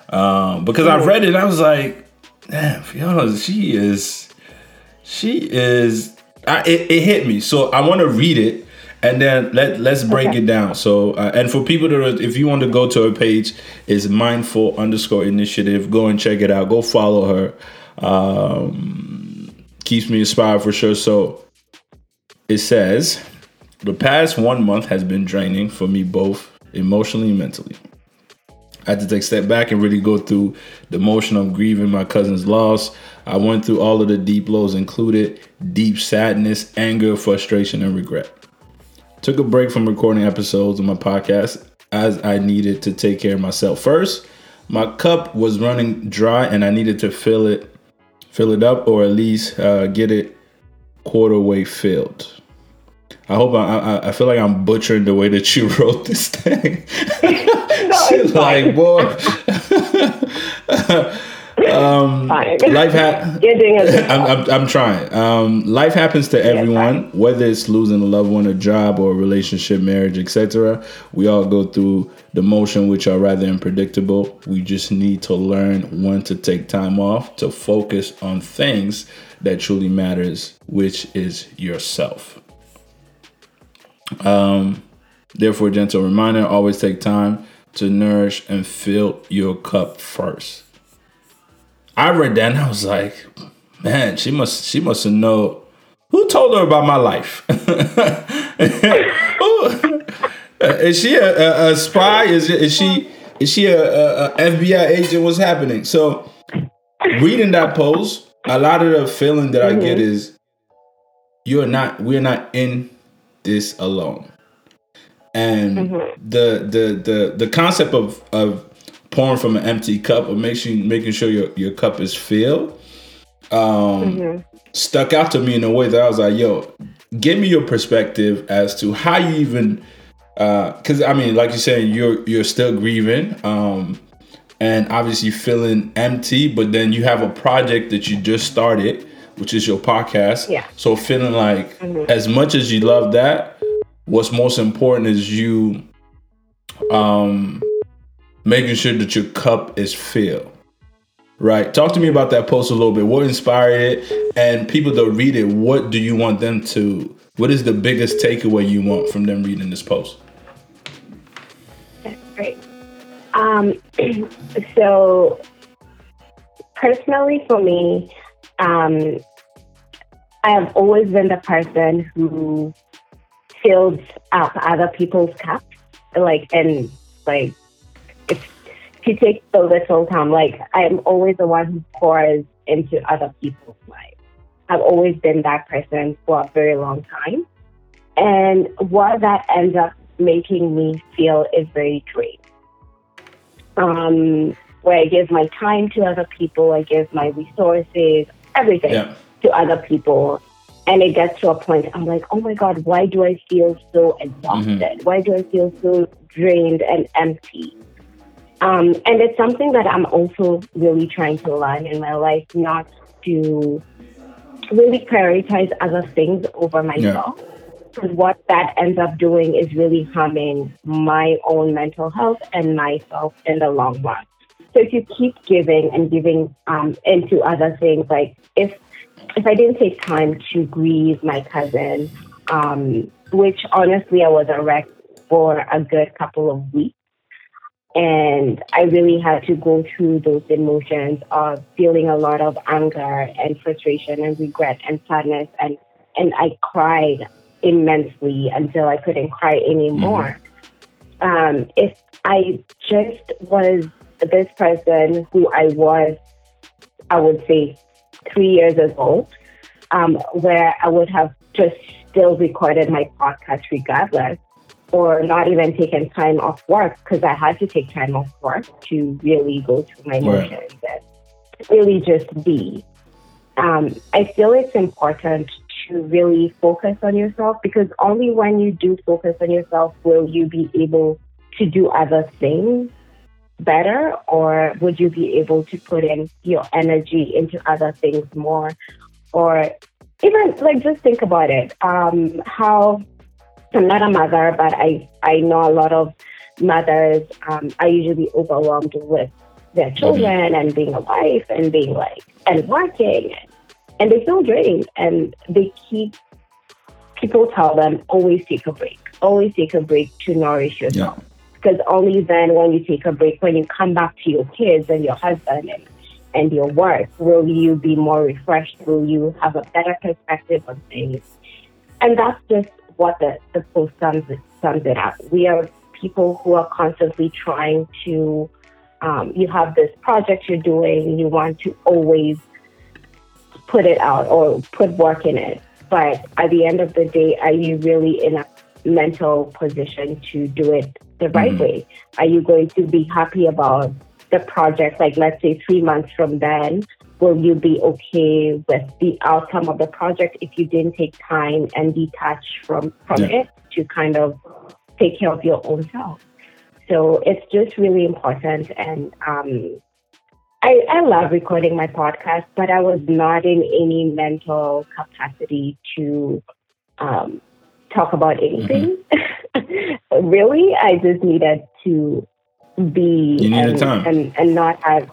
um, because mm-hmm. I read it. and I was like, damn, Fiona, she is, she is. I, it, it hit me, so I want to read it and then let let's break okay. it down. So, uh, and for people that are, if you want to go to her page, is mindful underscore initiative. Go and check it out. Go follow her. Um, keeps me inspired for sure. So, it says, the past one month has been draining for me both emotionally and mentally. I had to take a step back and really go through the emotion of grieving my cousin's loss. I went through all of the deep lows, included deep sadness, anger, frustration, and regret. Took a break from recording episodes of my podcast as I needed to take care of myself. First, my cup was running dry and I needed to fill it fill it up or at least uh, get it quarter way filled. I hope I, I, I feel like I'm butchering the way that you wrote this thing. no, like boy. Um, life ha- I'm, I'm, I'm, trying. Um, life happens to everyone, whether it's losing a loved one, a job, or a relationship, marriage, etc. We all go through the motion, which are rather unpredictable. We just need to learn when to take time off to focus on things that truly matters, which is yourself. Um, therefore, gentle reminder: always take time to nourish and fill your cup first. I read that and I was like, man, she must she must have know who told her about my life. is she a, a, a, spy? Is is she is she a, a, FBI agent? What's happening? So reading that post, a lot of the feeling that. I get mm-hmm. is you're not we're not in this alone. And mm-hmm. the the the the concept of of pouring from an empty cup or making making sure your, your cup is filled um, mm-hmm. stuck out to me in a way that I was like, yo, give me your perspective as to how you even because uh, I mean, like you're saying, you're you're still grieving. Um, and obviously feeling empty, but then you have a project that you just started, which is your podcast. Yeah. So feeling like mm-hmm. as much as you love that, what's most important is you um making sure that your cup is filled. Right. Talk to me about that post a little bit. What inspired it? And people that read it, what do you want them to what is the biggest takeaway you want from them reading this post? That's great. Um, so personally for me, um, I have always been the person who fills up other people's cups, like and like if to take the little time, like I'm always the one who pours into other people's lives. I've always been that person for a very long time, and what that ends up making me feel is very great. Um, where I give my time to other people, I give my resources, everything. Yeah to other people. And it gets to a point, I'm like, oh my God, why do I feel so exhausted? Mm-hmm. Why do I feel so drained and empty? Um, and it's something that I'm also really trying to learn in my life, not to really prioritize other things over myself. Because what that ends up doing is really harming my own mental health and myself in the long run. So if you keep giving and giving um, into other things, like if if I didn't take time to grieve my cousin, um, which honestly I was a wreck for a good couple of weeks. And I really had to go through those emotions of feeling a lot of anger and frustration and regret and sadness. And, and I cried immensely until I couldn't cry anymore. Mm-hmm. Um, if I just was this person who I was, I would say three years ago, um, where I would have just still recorded my podcast regardless, or not even taken time off work because I had to take time off work to really go through my emotions right. and really just be. Um, I feel it's important to really focus on yourself because only when you do focus on yourself will you be able to do other things better or would you be able to put in your energy into other things more or even like just think about it um, how i'm not a mother but i i know a lot of mothers um, are usually overwhelmed with their mm-hmm. children and being a wife and being like and working and they feel drained and they keep people tell them always take a break. Always take a break to nourish yourself. Yeah. because only then when you take a break when you come back to your kids and your husband and, and your work will you be more refreshed? Will you have a better perspective on things? And that's just what the, the post sums, sums it up we are people who are constantly trying to um, you have this project you're doing you want to always put it out or put work in it. But at the end of the day, are you really in a mental position to do it the right mm-hmm. way? Are you going to be happy about the project? Like, let's say three months from then, will you be okay with the outcome of the project if you didn't take time and detach from, from yeah. it to kind of take care of your own self? So it's just really important. And um, I, I love recording my podcast, but I was not in any mental capacity to um, talk about anything. Mm-hmm. really, I just needed to be and, and, and not have.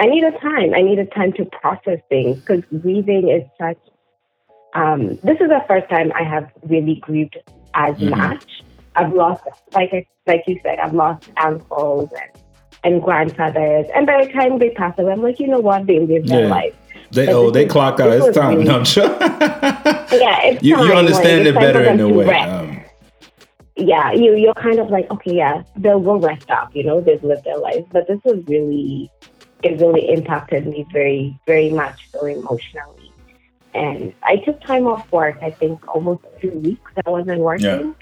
I needed time. I needed time to process things because grieving is such. Um, this is the first time I have really grieved as mm-hmm. much. I've lost, like I, like you said, I've lost uncles and and grandfathers. And by the time they pass away, I'm like, you know what? They live their life. They but oh they is, clock out. It's time. Really, no, I'm sure. yeah, it's you, time. you understand like, it better in a way. Um, yeah, you you're kind of like okay, yeah, they'll go rest up. You know, they've lived their life, but this was really it really impacted me very very much so emotionally. And I took time off work. I think almost two weeks. I wasn't working.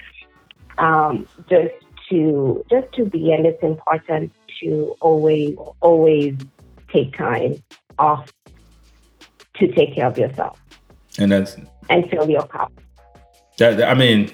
Yeah. Um, just to just to be, and it's important to always, always take time off to take care of yourself. And that's and fill your cup. That I mean,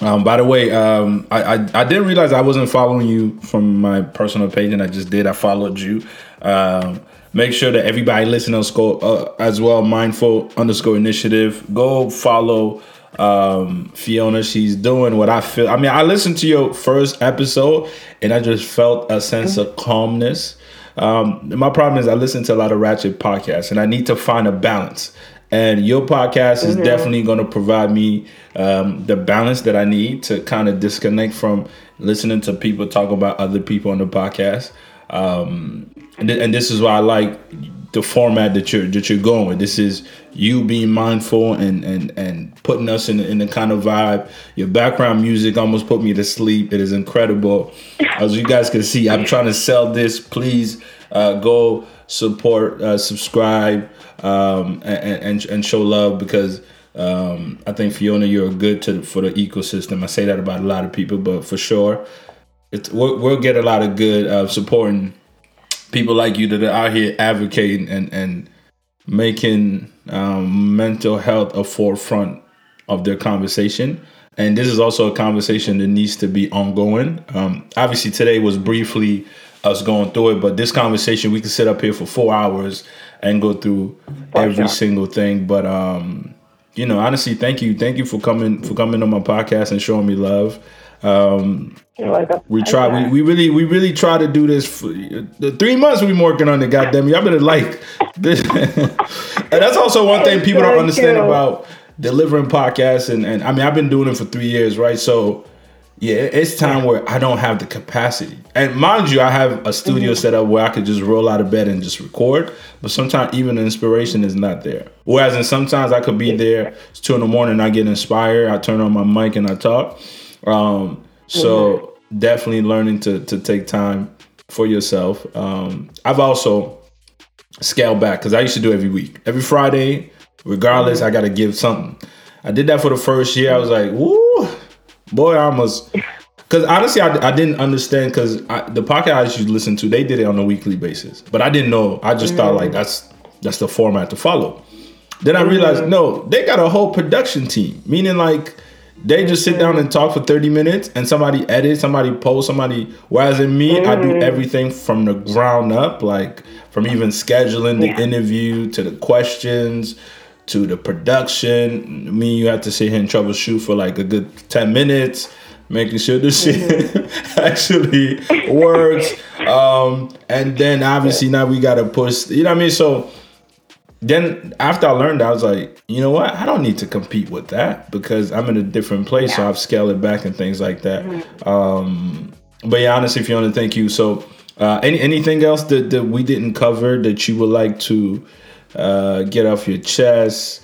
um, by the way, um, I, I, I didn't realize I wasn't following you from my personal page, and I just did. I followed you. Um, make sure that everybody listening uh, as well, mindful underscore initiative. Go follow um, Fiona. She's doing what I feel. I mean, I listened to your first episode and I just felt a sense of calmness. Um, my problem is I listen to a lot of ratchet podcasts and I need to find a balance. And your podcast is mm-hmm. definitely going to provide me um, the balance that I need to kind of disconnect from listening to people talk about other people on the podcast. Um, and, th- and this is why I like the format that you're that you're going with. This is you being mindful and and and putting us in in the kind of vibe. Your background music almost put me to sleep. It is incredible. As you guys can see, I'm trying to sell this. Please uh, go support, uh, subscribe, um, and, and and show love because. Um, I think Fiona, you're good to for the ecosystem. I say that about a lot of people, but for sure, it's, we'll, we'll get a lot of good uh, supporting people like you that are out here advocating and and making um, mental health a forefront of their conversation. And this is also a conversation that needs to be ongoing. Um, obviously, today was briefly us going through it, but this conversation we can sit up here for four hours and go through every single thing. But um, you know, honestly, thank you, thank you for coming for coming on my podcast and showing me love. Um, we try. We, we really we really try to do this. For, the three months we've been working on it. Goddamn, y'all better like this. and that's also one thing people don't understand about delivering podcasts. And, and I mean, I've been doing it for three years, right? So yeah, it's time where I don't have the capacity. And mind you, I have a studio mm-hmm. set up where I could just roll out of bed and just record. But sometimes even the inspiration is not there. Whereas, and sometimes I could be there. It's two in the morning. I get inspired. I turn on my mic and I talk. Um, so mm-hmm. definitely learning to to take time for yourself. Um, I've also scaled back because I used to do every week, every Friday, regardless. Mm-hmm. I got to give something. I did that for the first year. I was like, woo, boy, I almost. because honestly, I, I didn't understand because the podcast I used to listen to, they did it on a weekly basis, but I didn't know. I just mm. thought like that's that's the format to follow. Then I realized mm. no, they got a whole production team, meaning like they just sit down and talk for 30 minutes and somebody edit, somebody post, somebody. Whereas in me, mm. I do mm. everything from the ground up, like from even scheduling the yeah. interview to the questions to the production. Me, you have to sit here and troubleshoot for like a good 10 minutes, making sure the shit mm-hmm. actually works. Um, and then obviously now we got to push, you know what I mean? So, then after I learned, I was like, you know what? I don't need to compete with that because I'm in a different place. Yeah. So I've scaled it back and things like that. Mm-hmm. Um, but yeah, honestly, Fiona, thank you. So, uh, any anything else that, that we didn't cover that you would like to uh, get off your chest?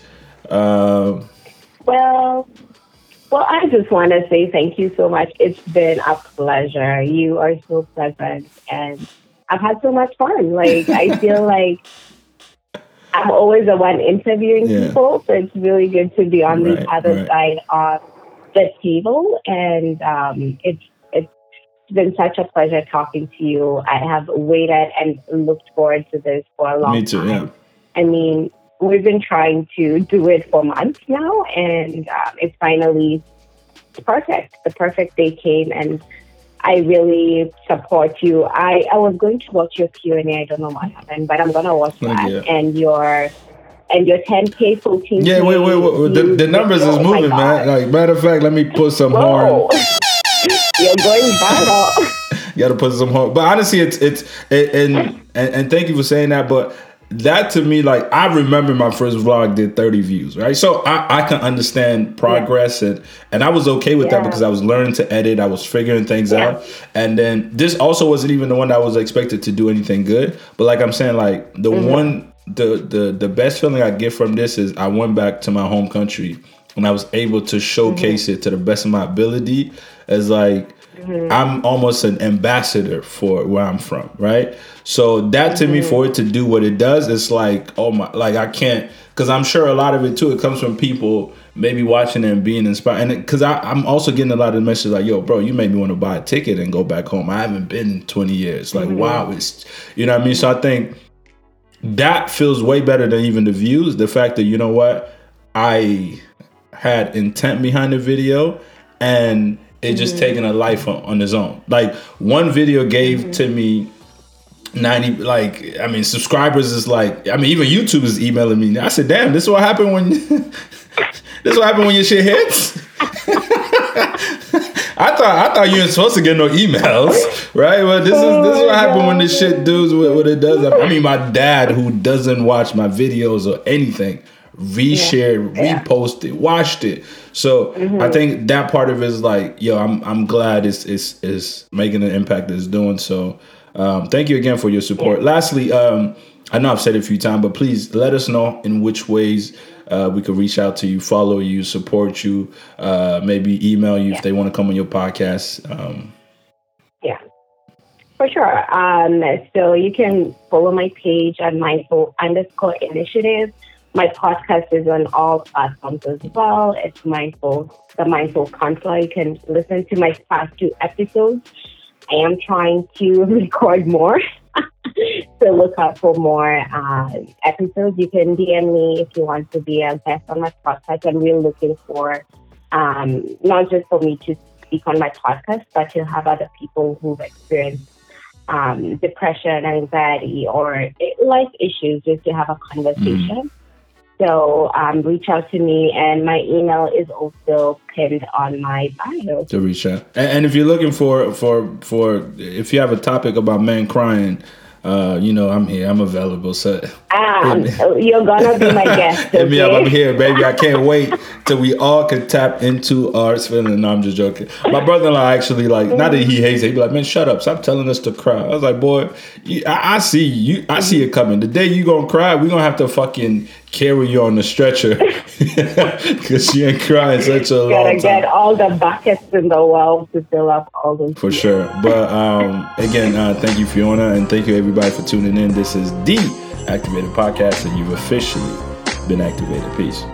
Uh, well, well, I just want to say thank you so much. It's been a pleasure. You are so pleasant, and I've had so much fun. Like I feel like I'm always the one interviewing yeah. people, so it's really good to be on right, the other right. side of the table. And um, it's it's been such a pleasure talking to you. I have waited and looked forward to this for a long Me too, time. Yeah. I mean, we've been trying to do it for months now, and um, it's finally perfect. The perfect day came, and I really support you. I, I was going to watch your Q and A. I don't know what happened, but I'm gonna watch oh, that. Yeah. And your and your 10k, 14k. Yeah, wait, wait, wait. The, the numbers is oh moving, man. Like matter of fact, let me put some Whoa. horn. You're going viral. you got to put some horn. But honestly, it's it's and, and and thank you for saying that. But that to me, like I remember my first vlog did 30 views, right? So I, I can understand progress yeah. and and I was okay with yeah. that because I was learning to edit, I was figuring things yeah. out. And then this also wasn't even the one that I was expected to do anything good. But like I'm saying, like the mm-hmm. one the the the best feeling I get from this is I went back to my home country and I was able to showcase mm-hmm. it to the best of my ability as like Mm-hmm. I'm almost an ambassador for where I'm from, right? So that to mm-hmm. me, for it to do what it does, it's like, oh my, like I can't, because I'm sure a lot of it too, it comes from people maybe watching and being inspired. And because I'm also getting a lot of messages like, yo, bro, you made me want to buy a ticket and go back home. I haven't been in 20 years. Like, mm-hmm. wow, it's, you know what I mean? So I think that feels way better than even the views. The fact that, you know what, I had intent behind the video and it's just mm-hmm. taking a life on, on his own. Like one video gave mm-hmm. to me 90 like I mean subscribers is like I mean even YouTube is emailing me. Now. I said, damn, this is what happened when this is what happened when your shit hits. I thought I thought you weren't supposed to get no emails, right? But this is this is what happened when this shit does what, what it does. I mean, my dad who doesn't watch my videos or anything reshared, yeah. reposted, watched it. So mm-hmm. I think that part of it is like, yo, I'm I'm glad it's it's is making an impact that it's doing. So um, thank you again for your support. Yeah. Lastly, um, I know I've said it a few times, but please let us know in which ways uh, we could reach out to you, follow you, support you, uh, maybe email you yeah. if they want to come on your podcast. Um, yeah, for sure. Um, so you can follow my page at mindful underscore initiative. My podcast is on all platforms as well. It's Mindful, the Mindful Counselor. You can listen to my past two episodes. I am trying to record more. so look out for more uh, episodes. You can DM me if you want to be a guest on my podcast. I'm really looking for um, not just for me to speak on my podcast, but to have other people who've experienced um, depression, anxiety, or life issues, just to have a conversation. Mm. So um, reach out to me, and my email is also pinned on my bio. To reach out, and, and if you're looking for for for if you have a topic about men crying, uh, you know, I'm here. I'm available. So um, you're gonna be my guest. Okay? Hit me up. I'm here, baby. I can't wait till we all can tap into our feeling. No, I'm just joking. My brother-in-law actually like not that he hates it. He be like, man, shut up. Stop telling us to cry. I was like, boy, you, I, I, see you. I see it coming. The day you gonna cry, we're gonna have to fucking carry you on the stretcher because you ain't crying such a long time. Gotta get all the buckets in the world to fill up all those. For sure. But um, again, uh, thank you, Fiona, and thank you everybody for tuning in. This is the Activated Podcast, and you've officially been activated. Peace.